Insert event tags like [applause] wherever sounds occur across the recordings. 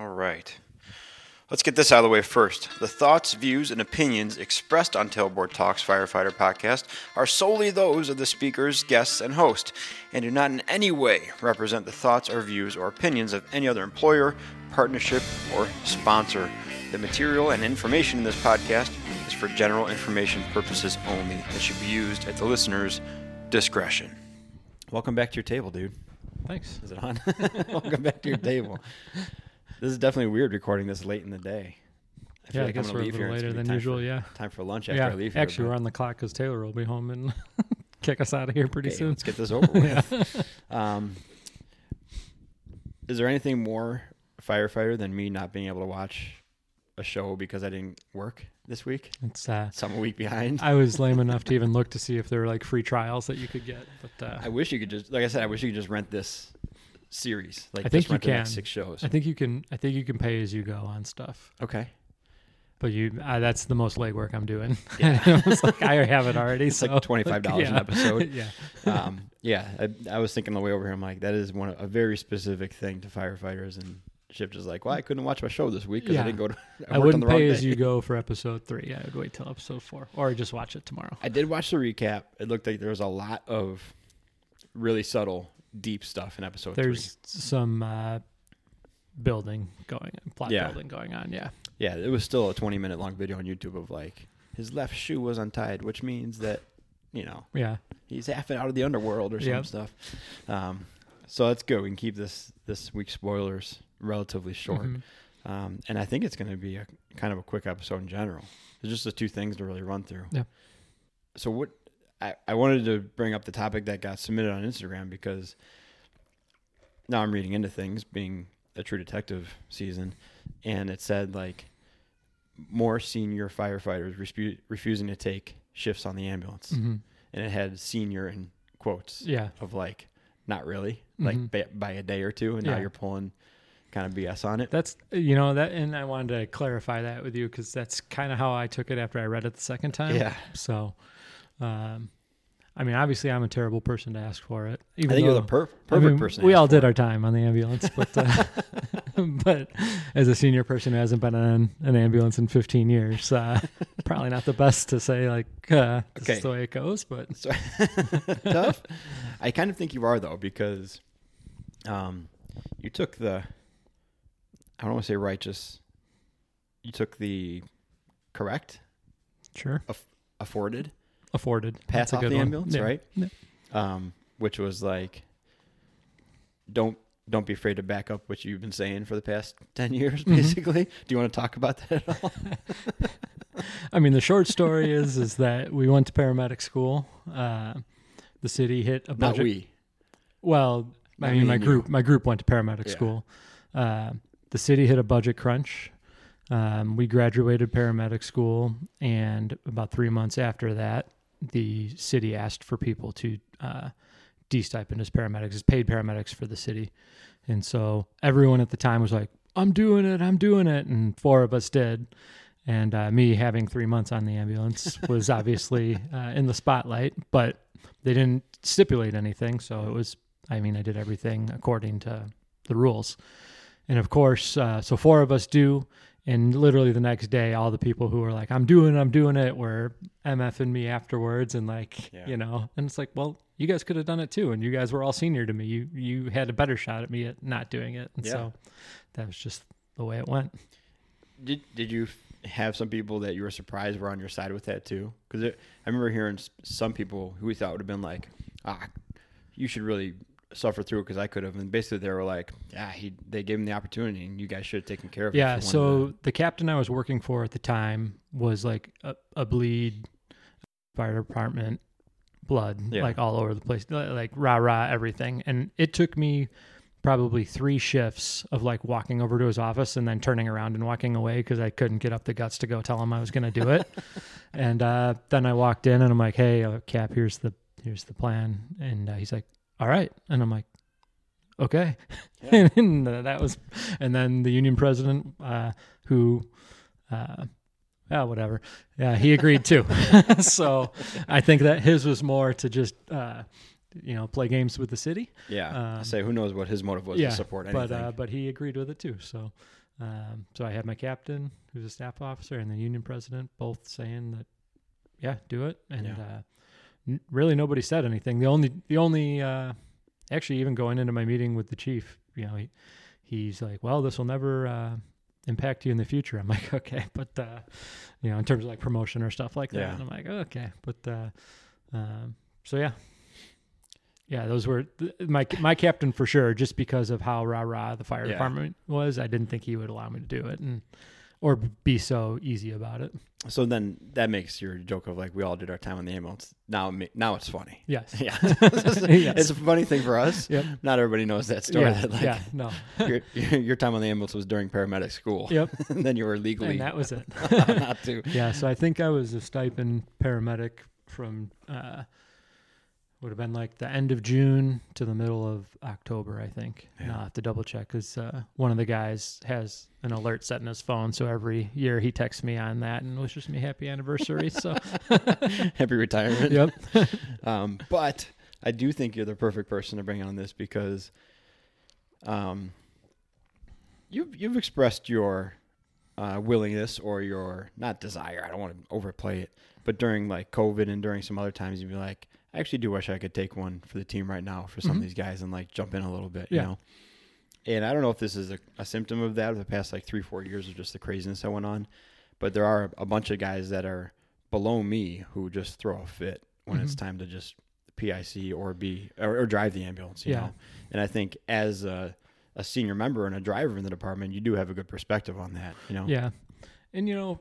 All right. Let's get this out of the way first. The thoughts, views, and opinions expressed on Tailboard Talks Firefighter Podcast are solely those of the speakers, guests, and host, and do not in any way represent the thoughts or views or opinions of any other employer, partnership, or sponsor. The material and information in this podcast is for general information purposes only and should be used at the listener's discretion. Welcome back to your table, dude. Thanks. Is it on? [laughs] Welcome back to your table. This is definitely weird recording this late in the day. I Yeah, I guess we're a little later than usual, for- yeah. Time for lunch after yeah, I leave here. actually, but- we're on the clock because Taylor will be home and [laughs] kick us out of here pretty Okay, soon. Let's get this over with. [laughs] um, is there anything more firefighter than me not being able to watch a show because I didn't work this week? It's uh, So I'm a week behind. I was lame [laughs] enough to even look to see if there were like free trials that you could get, but uh, I wish you could just, like I said, I wish you could just rent this series. Like I think you rent the next can. six shows. I think you can. I think you can pay as you go on stuff, Okay. but you uh, that's the most legwork I'm doing. [laughs] Yeah. [laughs] it's like I have it already. It's so like $25 an yeah. episode. [laughs] yeah, um, yeah, I, I was thinking the way over here. I'm like, that is one a very specific thing to firefighters, and Ship is like, well, I couldn't watch my show this week because Yeah. I didn't go to. I, on wouldn't pay as you go for episode three. I would wait till episode four, or just watch it tomorrow. I did watch the recap. It looked like there was a lot of really subtle, deep stuff in episode There's some uh, building going, plot Yeah. building going on. Yeah. Yeah, it was still a 20 minute long video on YouTube of like his left shoe was untied, which means that you know Yeah. he's half out of the underworld or some Yep. stuff. Um, so that's good. We can keep this this week's spoilers relatively short. Mhm. Um, and I think it's going to be a kind of a quick episode in general. There's just the two things to really run through. Yeah. So what I, I wanted to bring up the topic that got submitted on Instagram because now I'm reading into things being a true detective season and it said like more senior firefighters refu- refusing to take shifts on the ambulance Mhm. and it had senior in quotes Yeah. of like not really like Mhm. by, by a day or two and now you're pulling kind of BS on it. That's you know that, and I wanted to clarify that with you because that's kind of how I took it after I read it the second time. Yeah. So, um, I mean, obviously, I'm a terrible person to ask for it. Even I think you're the though- per- I perfect mean, person. to We all did it. our time on the ambulance, but uh, [laughs] [laughs] but as a senior person who hasn't been on an ambulance in 15 years, uh, [laughs] probably not the best to say like uh, this Okay. is the way it goes. But So- tough. I kind of think you are though because um, you took the I don't want to say righteous. You took the correct sure, afforded afforded. Pass That's off the one. ambulance, Yeah. right? Yeah. Um, which was like don't don't be afraid to back up what you've been saying for the past [laughs] 10 years Mhm. basically. Do you want to talk about that at all? [laughs] I mean, the short story is is that we went to paramedic school. Uh, the city hit a Not budget. we. Well, Not I me mean, my and you. group my group went to paramedic Yeah. school. Uh, the city hit a budget crunch. Um, we graduated paramedic school, and about three months after that, the city asked for people to uh, de-stipend as paramedics, as paid paramedics for the city. And so everyone at the time was like, "I'm doing it, I'm doing it," and four of us did. And uh, me having three months on the ambulance was [laughs] obviously uh, in the spotlight, but they didn't stipulate anything. So it was, I mean, I did everything according to the rules. And of course, uh, so four of us do. And literally the next day, all the people who were like, I'm doing it, I'm doing it, were MFing me afterwards. And like, Yeah. you know, and it's like, well, you guys could have done it too. And you guys were all senior to me. You, you had a better shot at me at not doing it. And Yeah. so that was just the way it went. Did did you have some people that you were surprised were on your side with that too? Because I remember hearing some people who we thought would have been like, ah, you should really suffer through it because I could have, and basically they were like, yeah, he they gave him the opportunity, and you guys should have taken care of it. Yeah. So the captain I was working for at the time was like a, a bleed fire department blood, Yeah. like all over the place, like rah rah everything. And it took me probably three shifts of like walking over to his office and then turning around and walking away because I couldn't get up the guts to go tell him I was going to do it. [laughs] and uh, then I walked in and I'm like, "Hey, uh, Cap, here's the here's the plan." And uh, he's like, "All right," and I'm like, "Okay." Yeah. [laughs] and uh, that was, and then the union president, uh, who, uh, yeah, whatever, yeah, he agreed too. [laughs] so I think that his was more to just, uh, you know, play games with the city. Yeah. I Um, say who knows what his motive was yeah, to support anything. but uh, but he agreed with it too. So Um, so I had my captain, who's a staff officer, and the union president, both saying that, yeah, do it. And Yeah. uh, really, nobody said anything. The only, the only, uh, actually, even going into my meeting with the chief, you know, he, he's like, well, this will never uh, impact you in the future. I'm [laughs] like, okay, but uh, you know, in terms of like promotion or stuff like that, Yeah. and I'm like, okay, but uh, um, so yeah. Yeah, those were th- my my captain for sure. Just because of how rah rah the fire Yeah. department was, I didn't think he would allow me to do it, and or be so easy about it. So then that makes your joke of like we all did our time on the ambulance. Now, now it's funny. Yes. [laughs] Yeah, [laughs] Yes. it's a funny thing for us. Yep. Not everybody knows that story. yeah. that like yeah. No. [laughs] your, your time on the ambulance was during paramedic school. Yep. and then you were legally And that was it. not to. yeah. So I think I was a stipend paramedic from uh, would have been like the end of June to the middle of October. I think. Yeah. And I'll have to double check because uh, one of the guys has an alert set in his phone, so every year he texts me on that and wishes me happy anniversary. So. [laughs] Happy retirement. yep. [laughs] Um, but I do think you're the perfect person to bring on this because um, you've you've expressed your uh, willingness or your not desire. I don't want to overplay it, but during like COVID and during some other times, you'd be like, I actually do wish I could take one for the team right now for some Mhm. of these guys and like jump in a little bit, Yeah. you know. And I don't know if this is a, a symptom of that of the past like three four years of just the craziness that went on, but there are a bunch of guys that are below me who just throw a fit when it's Mhm. time to just PIC or be or, or drive the ambulance. You Yeah. know, and I think as a, a senior member and a driver in the department, you do have a good perspective on that. You know, Yeah, and you know,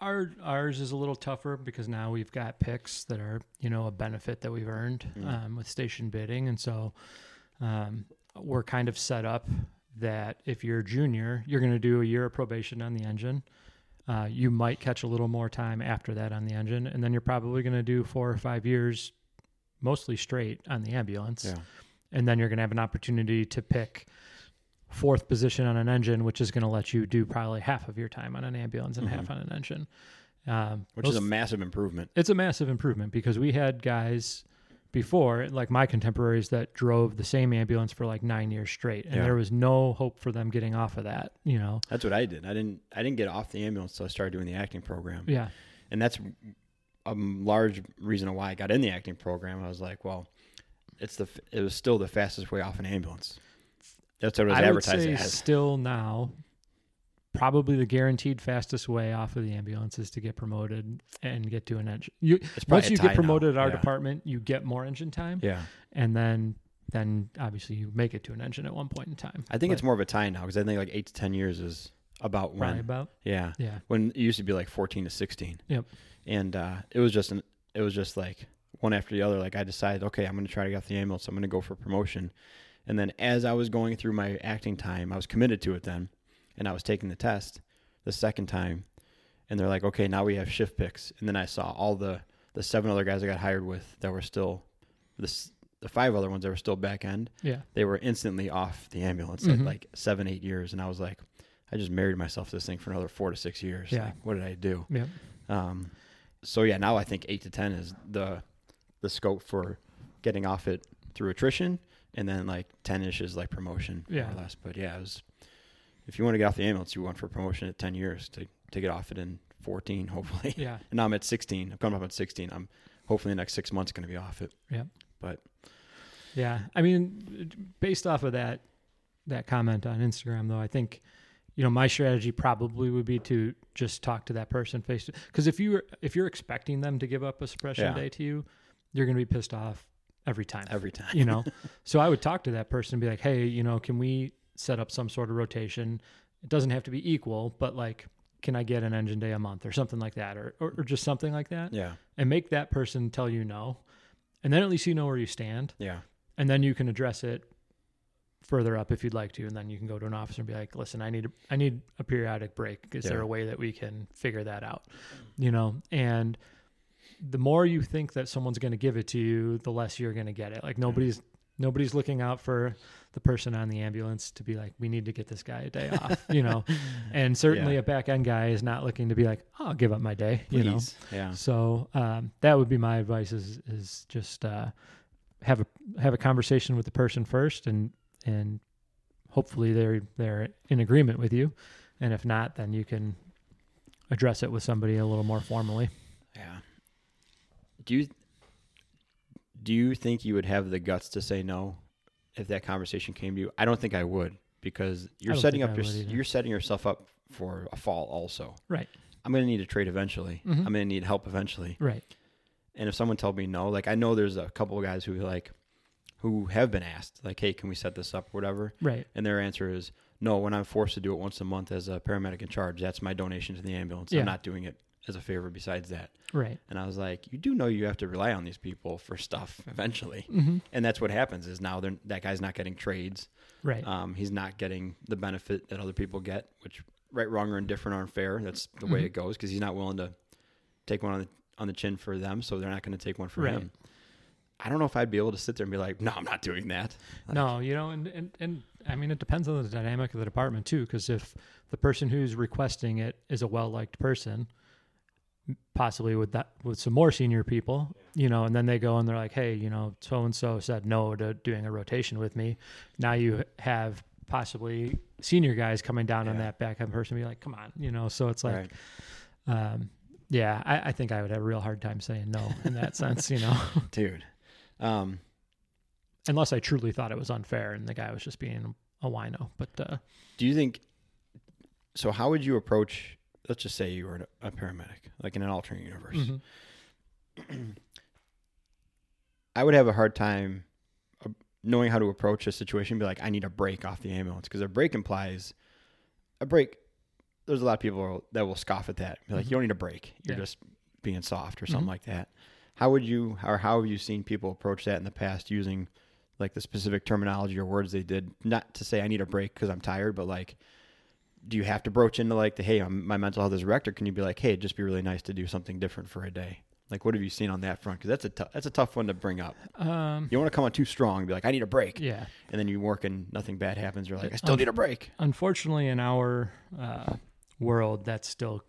our ours is a little tougher because now we've got picks that are you know a benefit that we've earned Mm. um, with station bidding, and so um, we're kind of set up that if you're a junior, you're going to do a year of probation on the engine. Uh, you might catch a little more time after that on the engine, and then you're probably going to do four or five years, mostly straight on the ambulance yeah, and then you're going to have an opportunity to pick fourth position on an engine, which is going to let you do probably half of your time on an ambulance and half Mhm. on an engine. Um, which is a massive improvement. it's a massive improvement because we had guys before, like my contemporaries, that drove the same ambulance for like nine years straight, and Yeah. there was no hope for them getting off of that. You know, That's what I did. I didn't I didn't get off the ambulance until I started doing the acting program, yeah, and that's a large reason why I got in the acting program. I was like, well, it's the it was still the fastest way off an ambulance. That's what it was I would say as. still now. Probably the guaranteed fastest way off of the ambulance is to get promoted and get to an engine. You, once you get promoted now. at our Yeah. department, you get more engine time, Yeah, and then then obviously you make it to an engine at one point in time. I think it's more of a tie now because I think like eight to ten years is about when. probably about Yeah, yeah when it used to be like 14 to 16 Yep. and uh, it was just an it was just like one after the other like i decided okay i'm going to try to get off the ambulance i'm going to go for promotion and then as i was going through my acting time i was committed to it then and i was taking the test the second time and they're like okay now we have shift picks. And then i saw all the the seven other guys i got hired with that were still the, the five other ones that were still back end yeah. they were instantly off the ambulance Mhm. at like seven eight years. And i was like i just married myself to this thing for another four to six years. Yeah. like what did i do? Yeah. Um, so yeah, now I think eight to ten is the the scope for getting off it through attrition, and then like ten ish is like promotion, more Yeah. or less. But yeah, it was, if you want to get off the ambulance, you want for promotion at ten years to to get off it in fourteen, [laughs] hopefully. yeah and now I'm at sixteen. I'm coming up at sixteen. I'm hopefully the next six months going to be off it. yeah. But. Yeah, I mean, based off of that that comment on Instagram, though, I think you know my strategy probably would be to just talk to that person face to because if you if you're expecting them to give up a suppression Yeah. day to you, you're going to be pissed off every time. Every time, you know? [laughs] So i would talk to that person and be like hey you know can we set up some sort of rotation? It doesn't have to be equal but like can i get an engine day a month or something like that or, or, or just something like that? Yeah, and make that person tell you no. And then at least you know where you stand. Yeah, and then you can address it further up if you'd like to and then you can go to an officer and be like listen i need a, i need a periodic break. Is there a way that we can figure that out? You know? And the more you think that someone's going to give it to you the less you're going to get it. Like nobody's nobody's looking out for the person on the ambulance to be like we need to get this guy a day [laughs] off you know? And certainly Yeah. a back end guy is not looking to be like oh, i'll give up my day you know? Yeah, so um, that would be my advice: is is just uh, have a have a conversation with the person first, and and hopefully they're they're in agreement with you, and if not, then you can address it with somebody a little more formally. Yeah. Do you do you think you would have the guts to say no if that conversation came to you? I don't think I would because you're setting up I your you're setting yourself up for a fall also. Right. I'm going to need a trade eventually. Mhm. I'm going to need help eventually. Right. And if someone told me no, like I know there's a couple of guys who like who have been asked like, "Hey, can we set this up or whatever?" Right. And their answer is no. When I'm forced to do it once a month as a paramedic in charge, that's my donation to the ambulance. Yeah. I'm not doing it as a favor. Besides that, Right. and I was like, you do know you have to rely on these people for stuff eventually, Mm-hmm. and that's what happens. Is now they're, that guy's not getting trades. Right. Um, he's not getting the benefit that other people get, which right, wrong, or indifferent or unfair. That's the way Mhm. it goes because he's not willing to take one on the on the chin for them, so they're not going to take one for Right. him. I don't know if I'd be able to sit there and be like, no, I'm not doing that. Like, no, you know, and, and and I mean, it depends on the dynamic of the department too. Because if the person who's requesting it is a well liked person, possibly with that with some more senior people, you know, and then they go and they're like, hey, you know, so and so said no to doing a rotation with me. Now you have possibly senior guys coming down on Yeah. that backup person, be like, come on, you know. So it's like, right. um, yeah, I, I think I would have a real hard time saying no in that sense, you know, [laughs] dude. Um, unless I truly thought it was unfair and the guy was just being a wino. But uh, do you think? So, how would you approach? Let's just say you were a paramedic, like in an alternate universe. mhm. [clears throat] I would have a hard time uh, knowing how to approach a situation. Be like, I need a break off the ambulance because a break implies a break. There's a lot of people that will scoff at that. Be like, Mhm. you don't need a break. You're Yeah. just being soft or something Mhm. like that. How would you, or how have you seen people approach that in the past using like the specific terminology or words they did? Not to say I need a break because I'm tired, but like, do you have to broach into like the hey, I'm, my mental health is wrecked, or can you be like, hey, it'd just be really nice to do something different for a day? Like, what have you seen on that front? Because that's a that's a tough one to bring up. um, You don't want to come on too strong and be like, I need a break. yeah. And then you work and nothing bad happens. You're like, I still Um, need a break. Unfortunately, in our uh, world, that's still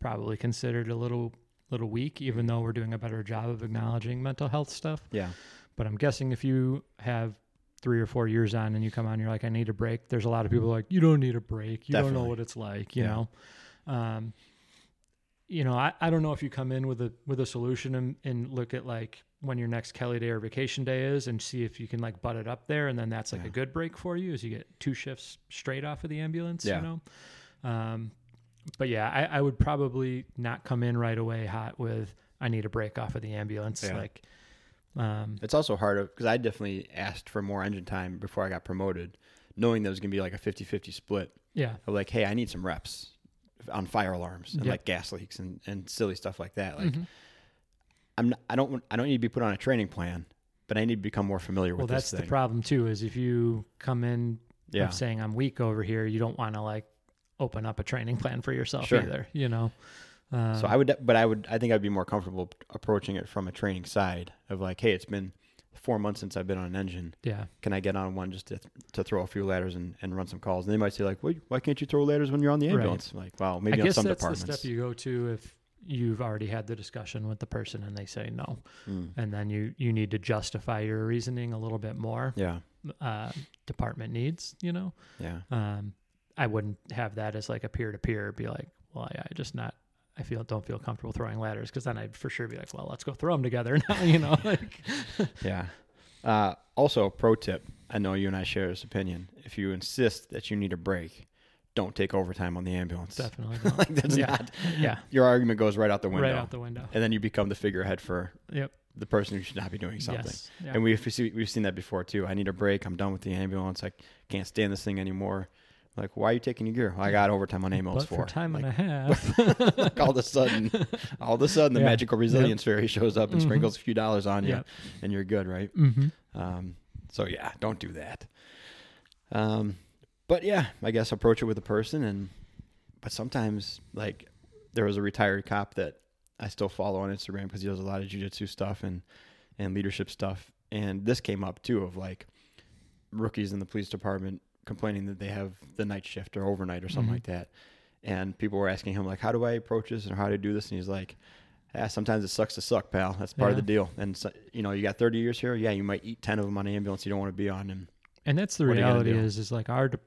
probably considered a little little weak, even though we're doing a better job of acknowledging mental health stuff. Yeah. But I'm guessing if you have three or four years on and you come on, you're like, I need a break. There's a lot of people like, you don't need a break. You don't know what it's like, you Yeah. know. Um, you know, I, I don't know if you come in with a with a solution and, and look at like when your next Kelly day or vacation day is and see if you can like butt it up there and then that's like Yeah. a good break for you as you get two shifts straight off of the ambulance, Yeah. you know. Um, but yeah, I, I would probably not come in right away hot with I need a break off of the ambulance. Like um It's also hard because I definitely asked for more engine time before I got promoted, knowing that it was going to be like a 50 50 split yeah. of like, hey, I need some reps on fire alarms and Yep. like gas leaks and, and silly stuff like that. Like, Mhm. I'm not, I don't I don't need to be put on a training plan, but I need to become more familiar Well, with Well, that's the problem too. Is if you come in yeah. saying I'm weak over here, you don't want to like open up a training plan for yourself Sure. either. You know. Um, So I would, but I would, I think I'd be more comfortable approaching it from a training side of like, hey, it's been four months since I've been on an engine. yeah, Can I get on one just to, to throw a few ladders and, and run some calls? And they might say like, well, why can't you throw ladders when you're on the Right. ambulance? Like, wow, maybe I on guess some that's departments. the step you go to if you've already had the discussion with the person and they say no, Mm. and then you you need to justify your reasoning a little bit more. Yeah, Uh, department needs, you know. yeah, Um, I wouldn't have that as like a peer to peer. Be like, well, I, I just not. I feel don't feel comfortable throwing ladders because then I'd for sure be like, well, let's go throw them together [laughs] now. You know, [laughs] like [laughs] yeah. Uh, also, pro tip: I know you and I share this opinion. If you insist that you need a break, don't take overtime on the ambulance. definitely don't. like that's Yeah. not yeah, your argument goes right out the window, right out the window. and then you become the figurehead for Yep. the person who should not be doing something. Yes. Yeah. And we've we've seen that before too. I need a break. I'm done with the ambulance. I can't stand this thing anymore. Like, why are you taking your gear? Well, I got overtime on ambulance but for. for time like, and a half. [laughs] like all of a sudden, [laughs] all of a sudden, the Yeah. magical resilience fairy shows up and Mhm. sprinkles a few dollars on you, Yep. and you're good, right? mm-hmm. Um, so yeah, don't do that. Um, but yeah, I guess approach it with a person, and but sometimes like there was a retired cop that I still follow on Instagram because he does a lot of jujitsu stuff and and leadership stuff, and this came up too of like rookies in the police department complaining that they have the night shift or overnight or something Mhm. like that, and people were asking him like, how do I approach this or how do I do this, and he's like. Yeah, sometimes it sucks to suck, pal. That's part of the deal. And so, you know, you got 30 years here. Yeah, you might eat 10 of them on an ambulance you don't want to be on. And And that's the What are you gonna reality is is like our de-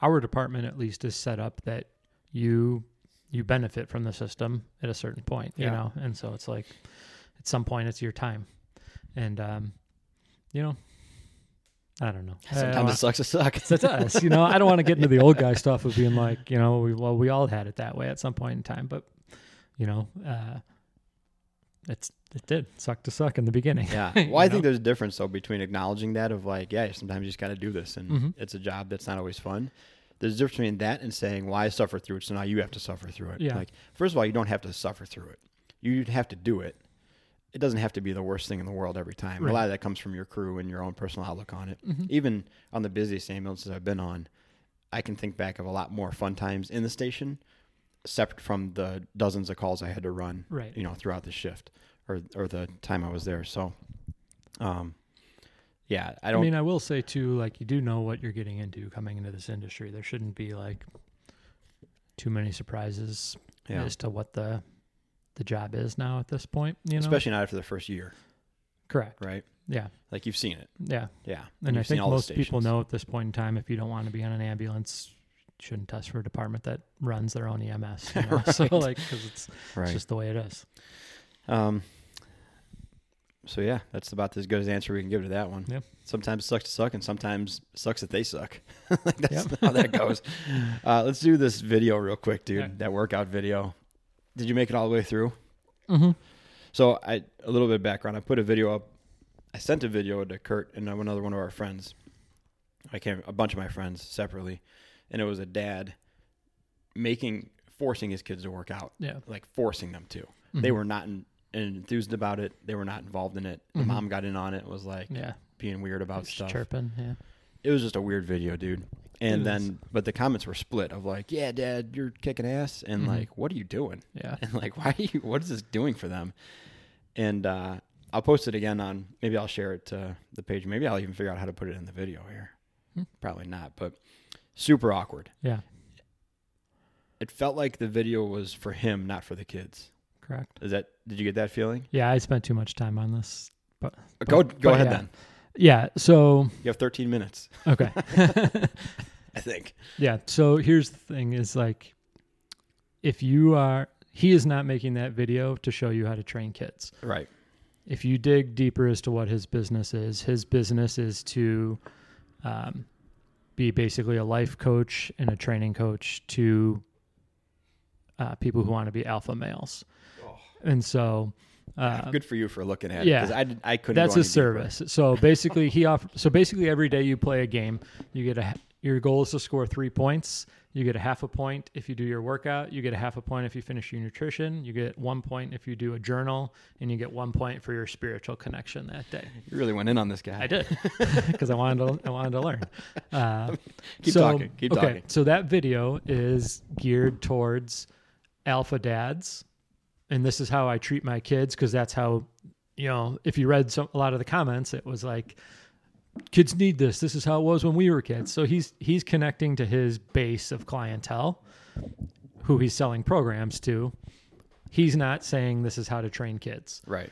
our department at least is set up that you you benefit from the system at a certain point, you Yeah. know, and so it's like at some point it's your time, and um, you know, I don't know. Sometimes Uh, it sucks to suck. [laughs] That's us, you know. I don't want to get into the old guy stuff of being like, you know, we well, we all had it that way at some point in time, but you know, uh, it's it did suck to suck in the beginning. Yeah. [laughs] Well, I know? think there's a difference though between acknowledging that of like, yeah, sometimes you just got to do this, and Mhm. it's a job that's not always fun. There's a difference between that and saying, "Well, I suffer through it, so now you have to suffer through it." Yeah. Like, first of all, you don't have to suffer through it. You have to do it. It doesn't have to be the worst thing in the world every time. A lot of that comes from your crew and your own personal outlook on it. Mhm. Even on the busiest ambulances I've been on, I can think back of a lot more fun times in the station, separate from the dozens of calls I had to run Right. you know throughout the shift or or the time I was there. So, um, yeah, I I, don't. I mean, I will say too, like you do know what you're getting into coming into this industry. There shouldn't be like too many surprises yeah, as to what the the job is now at this point. You know, especially not after the first year, correct. right? Yeah, Like you've seen it, yeah. yeah. And I think all most people know at this point in time, if you don't want to be on an ambulance, you shouldn't test for a department that runs their own EMS. You know? [laughs] So like, because it's, right? it's just the way it is. um. So yeah, that's about as good as answer we can give to that one. Yep. Sometimes it sucks to suck, and sometimes it sucks that they suck. [laughs] like that's Yep. how that goes. [laughs] uh, let's do this video real quick, dude. Yeah. That workout video. Did you make it all the way through? Mm-hmm. So I a little bit of background. I put a video up. I sent a video to Curt and another one of our friends. I can't a bunch of my friends separately, and it was a dad making forcing his kids to work out, Yeah. like forcing them to. They Mhm. were not in, enthused about it. They were not involved in it. The Mhm. mom got in on it. Was like Yeah. being weird about Just stuff. chirping. Yeah. It was just a weird video, dude. And then, but the comments were split of like, "Yeah, Dad, you're kicking ass," and Mhm. like, "What are you doing?" Yeah. [laughs] and like why are you what is this doing for them and uh i'll post it again on maybe i'll share it to the page maybe i'll even figure out how to put it in the video here Hmm. probably not but super awkward Yeah. it felt like the video was for him not for the kids Correct. is that did you get that feeling Yeah. I spent too much time on this. Uh, go go but ahead yeah. then Yeah. So, you have 13 minutes okay. [laughs] [laughs] i think Yeah. So here's the thing is like if you are he is not making that video to show you how to train kids. right If you dig deeper as to what his business is, his business is to um, be basically a life coach and a training coach to uh, people who want to be alpha males. And so uh, good for you for looking at yeah. it because i i couldn't that's a any deeper. service. So basically, he off. So basically, every day you play a game, you get a. Your goal is to score three points. You get a half a point if you do your workout. You get a half a point if you finish your nutrition. You get one point if you do a journal, and you get one point for your spiritual connection that day. you really went in on this guy I did [laughs] because I wanted to. I wanted to learn. [laughs] Uh, keep so- talking keep okay, talking so that video is geared towards alpha dads, and this is how I treat my kids because that's how, you know, if you read some a lot of the comments, it was like, kids need this. This is how it was when we were kids. So he's he's connecting to his base of clientele, who he's selling programs to. He's not saying this is how to train kids right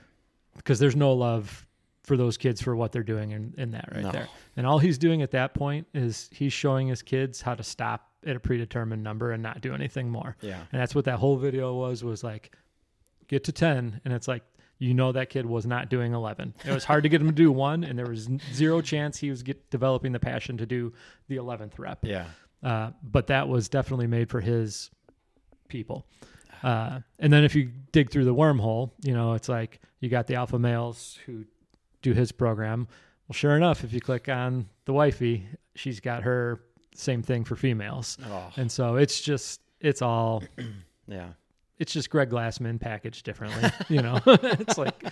because there's no love for those kids for what they're doing in, in that right No. there. And all he's doing at that point is he's showing his kids how to stop at a predetermined number and not do anything more. yeah And that's what that whole video was was like get to 10 and it's like you know that kid was not doing 11. It was hard to get him to do 1 and there was zero chance he was get, developing the passion to do the 11th rep. yeah Uh, but that was definitely made for his people. Uh, and then if you dig through the wormhole, you know, it's like you got the alpha males who do his program. Well, sure enough, if you click on the wifey, she's got her same thing for females. oh And so it's just, it's all, [clears throat] yeah it's just Greg Glassman packaged differently. you know, [laughs] it's like,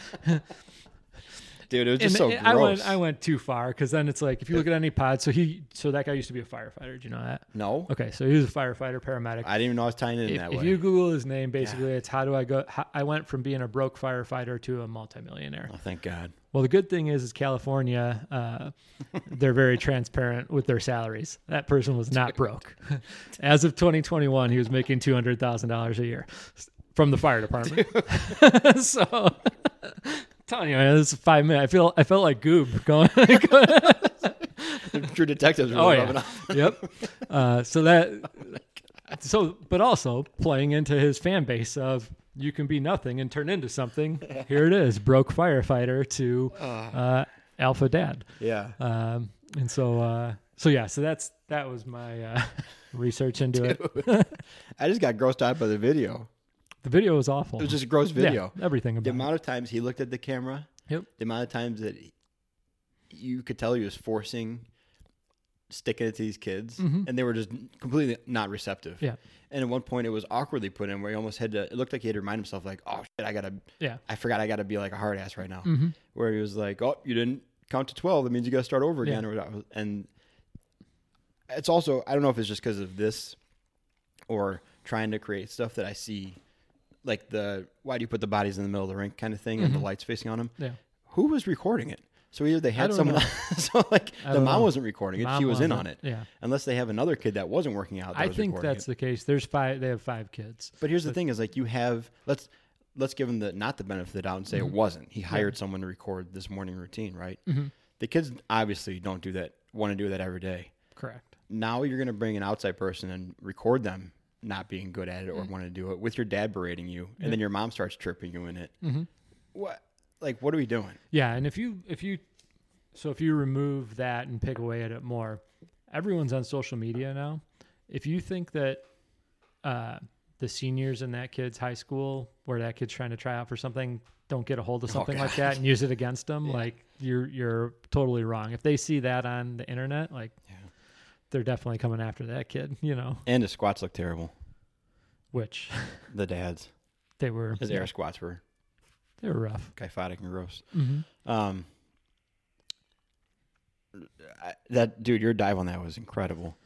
dude it was just and so I gross went, I went too far because then it's like, if you look at any pod, so he, so that guy used to be a firefighter. Did you know that? no Okay. So he was a firefighter, paramedic. I didn't even know I was tying it in if, that way. if you Google his name, basically it's how do I go? How, I went from being a broke firefighter to a multimillionaire. oh, thank God. Well, the good thing is, is California, uh, [laughs] they're very transparent with their salaries. That person was not broke. [laughs] As of 2021, he was making two hundred thousand dollars a year from the fire department. [laughs] so, telling you, man, this is five minutes. I feel, I felt like Goob going. [laughs] [laughs] True detectives. Are Oh yeah. [laughs] yep. Uh, so that, so but also playing into his fan base of you can be nothing and turn into something. Here it is, broke firefighter to uh, alpha dad. Yeah. Um, and so, uh, so yeah, so that's that was my uh, research into it. I just got grossed out by the video. The video was awful. It was just a gross video. Yeah, everything The about it. amount of times he looked at the camera, Yep. the amount of times that he- you could tell he was forcing sticking it to these kids, Mhm. and they were just completely not receptive. Yeah. And at one point, it was awkwardly put in where he almost had to. It looked like he had to remind himself, like, "Oh shit, I gotta, Yeah. I forgot, I gotta be like a hard ass right now." hmm Where he was like, "Oh, you didn't count to twelve. That means you gotta start over again." Yeah. Or whatever. And it's also, I don't know if it's just because of this, or trying to create stuff that I see, like the why do you put the bodies in the middle of the rink kind of thing, and the Mhm. lights facing on them Yeah. who was recording it? So either they had someone, [laughs] so like the mom know. wasn't recording it; Mom she was in wasn't. on it. Yeah. Unless they have another kid that wasn't working out. That I was think that's it. the case. There's five. They have five kids. But here's the thing: is like you have let's let's give him the not the benefit of the doubt and say Mhm. it wasn't. He hired someone to record this morning routine, right? Mm-hmm. The kids obviously don't do that. Want to do that every day. Correct. Now you're going to bring an outside person and record them not being good at it or Mm. want to do it with your dad berating you, and Yeah. then your mom starts tripping you in it. Mm-hmm. What? Like, what are we doing? Yeah, and if you if you so if you remove that and pick away at it more, everyone's on social media now. If you think that uh, the seniors in that kid's high school, where that kid's trying to try out for something, don't get a hold of Oh, something like that and use it against them, [laughs] Yeah. like you're you're totally wrong. If they see that on the internet, like Yeah. they're definitely coming after that kid, you know. And his squats look terrible. Which The dad's they were his air squats were they were rough. kyphotic and gross. Mm-hmm. Um, I, that dude, your dive on that was incredible.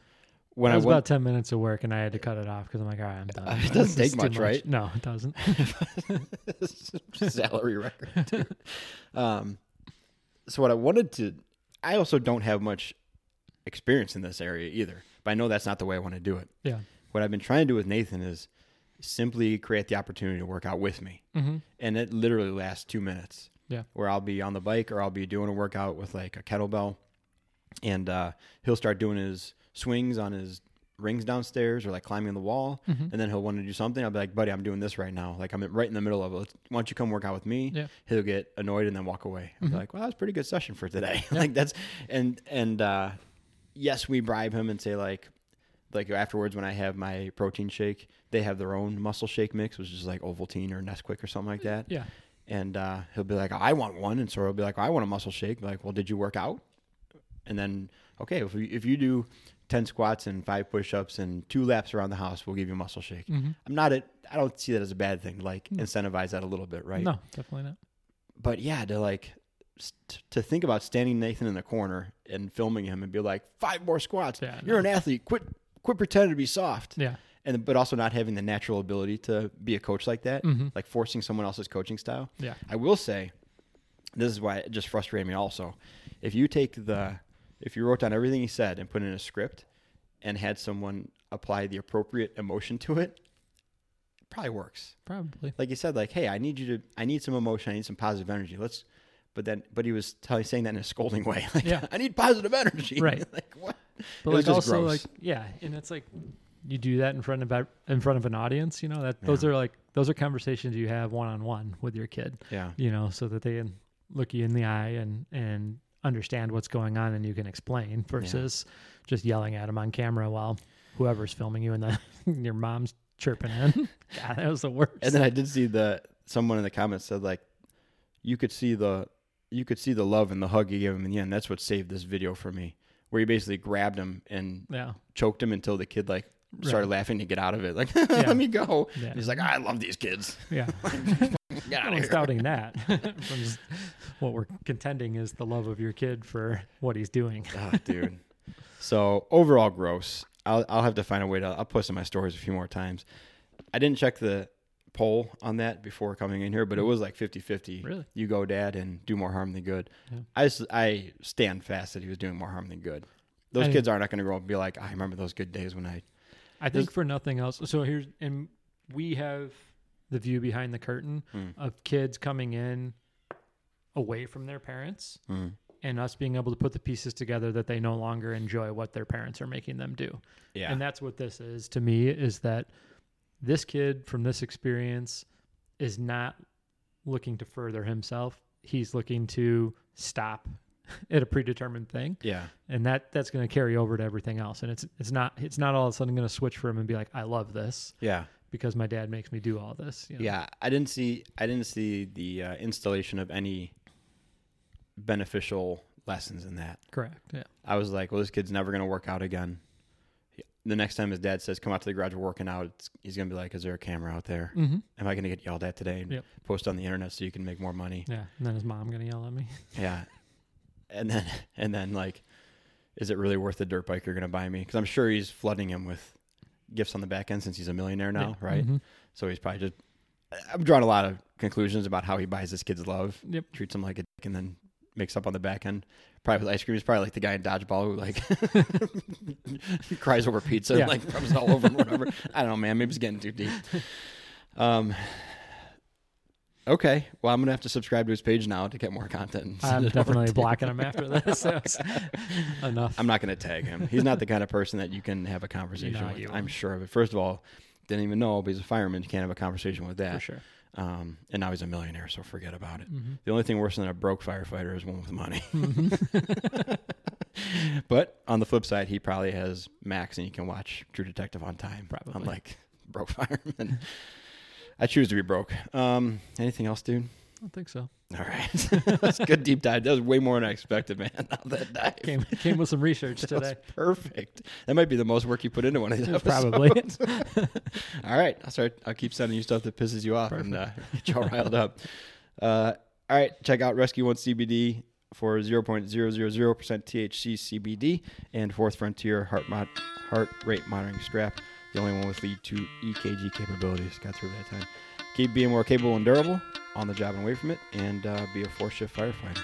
When That I was went, about ten minutes of work, and I had to cut it off because I'm like, all right, I'm done. Uh, [laughs] it doesn't take is too much, right? No, it doesn't. [laughs] salary record. dude. um, so what I wanted to, I also don't have much experience in this area either, but I know that's not the way I want to do it. Yeah. What I've been trying to do with Nathan is simply create the opportunity to work out with me, Mm-hmm. and it literally lasts two minutes. Yeah. where I'll be on the bike or I'll be doing a workout with like a kettlebell, and uh, he'll start doing his swings on his rings downstairs or like climbing the wall, Mm-hmm. and then he'll want to do something. I'll be like, buddy, I'm doing this right now. Like I'm right in the middle of it. Let's, why don't you come work out with me? Yeah. He'll get annoyed and then walk away. I'm Mhm. like, well, that was a pretty good session for today. [laughs] Yeah. like that's and and uh, yes, we bribe him and say like. Like afterwards, when I have my protein shake, they have their own muscle shake mix, which is like Ovaltine or Nesquik or something like that Yeah. and uh, he'll be like, "I want one," and so he'll be like, "I want a muscle shake." Like, well, did you work out? And then, okay, if you, if you do ten squats and five push-ups and two laps around the house, we'll give you a muscle shake. Mm-hmm. I'm not a, I don't see that as a bad thing. Like No. incentivize that a little bit, right? No, definitely not. But yeah, to like st- to think about standing Nathan in the corner and filming him and be like, five more squats. Yeah, You're no. an athlete. Quit quit pretending to be soft. Yeah. And but also not having the natural ability to be a coach like that, Mm-hmm. like forcing someone else's coaching style. Yeah. I will say, this is why it just frustrated me. Also, if you take the, if you wrote down everything he said and put it in a script, and had someone apply the appropriate emotion to it, it probably works. Probably. Like you said, like, hey, I need you to, I need some emotion, I need some positive energy. Let's, but then, but he was telling, saying that in a scolding way. [laughs] Like, Yeah. I need positive energy. Right. [laughs] like what? But like also gross. like yeah, and it's like you do that in front of in front of an audience, you know, that those are like those are conversations you have one on one with your kid, Yeah. you know, so that they can look you in the eye and and understand what's going on and you can explain versus just yelling at them on camera while whoever's filming you and the [laughs] your mom's chirping in. [laughs] God, that was the worst. And then I did see the someone in the comments said like, you could see the you could see the love and the hug you gave him in the end. That's what saved this video for me. Where he basically grabbed him and yeah. choked him until the kid like started Right. laughing to get out of it. Like, [laughs] let me go. Yeah. He's like, I love these kids. Yeah. [laughs] Get No out doubting [laughs] that. From just- what we're contending is the love of your kid for what he's doing. Ah, dude. So overall, gross. I'll I'll have to find a way to. I'll post in my stories a few more times. I didn't check the poll on that before coming in here, but it was like 50-50. Really? You go, dad, and do more harm than good. Yeah. I I stand fast that he was doing more harm than good. Those I- kids are not going to grow up and be like, I remember those good days when I. I think for nothing else. So here's and we have the view behind the curtain Hmm. of kids coming in away from their parents Mm, and us being able to put the pieces together that they no longer enjoy what their parents are making them do. Yeah. And that's what this is to me is that this kid from this experience is not looking to further himself. He's looking to stop [laughs] at a predetermined thing. yeah. And that that's going to carry over to everything else. And it's it's not it's not all of a sudden going to switch for him and be like I love this Yeah. because my dad makes me do all this. you know? Yeah, I didn't see I didn't see the uh, installation of any beneficial lessons in that. Correct. Yeah. I was like, well, this kid's never going to work out again. The next time his dad says, "Come out to the garage, we're working out," it's, he's going to be like, "Is there a camera out there? Mm-hmm. Am I going to get yelled at today and Yep. post on the internet so you can make more money?" Yeah. And then his mom going to yell at me. [laughs] Yeah, and then and then like, is it really worth the dirt bike you're going to buy me? Because I'm sure he's flooding him with gifts on the back end since he's a millionaire now, Yeah. right? Mhm. So he's probably just. I'm drawing a lot of conclusions about how he buys his kid's love. Yep. Treats him like a dick and then makes up on the back end. Probably with ice cream. He's probably like the guy in dodgeball who like [laughs] cries over pizza Yeah. and like rubs it all over whatever. I don't know, man. Maybe it's getting too deep. Um. Okay. Well, I'm gonna have to subscribe to his page now to get more content. [laughs] I'm [laughs] definitely blocking him after this. So enough. I'm not going to tag him. He's not the kind of person that you can have a conversation No, with. I'm sure of it. First of all, didn't even know, but he's a fireman. You can't have a conversation with that. for sure. Um, and now he's a millionaire, so forget about it. Mhm. The only thing worse than a broke firefighter is one with money. Mhm. [laughs] [laughs] but on the flip side, he probably has Max, and you can watch True Detective on time. Probably. unlike [laughs] broke firemen. I choose to be broke. Um, anything else, dude? I don't think so. All right, [laughs] that's a good deep dive. That was way more than I expected, man. [laughs] That dive. Came came with some research [laughs] today. perfect. That might be the most work you put into one of these episodes. Probably. All right, I'll start. I'll keep sending you stuff that pisses you off and uh, get you all riled up. Uh, all right, check out Rescue One CBD for 0.000% THC CBD and Fourth Frontier heart mod- heart rate monitoring strap. The only one with lead 2 EKG capabilities. Got through that time. Keep being more capable and durable on the job and away from it, and uh, be a four shift firefighter.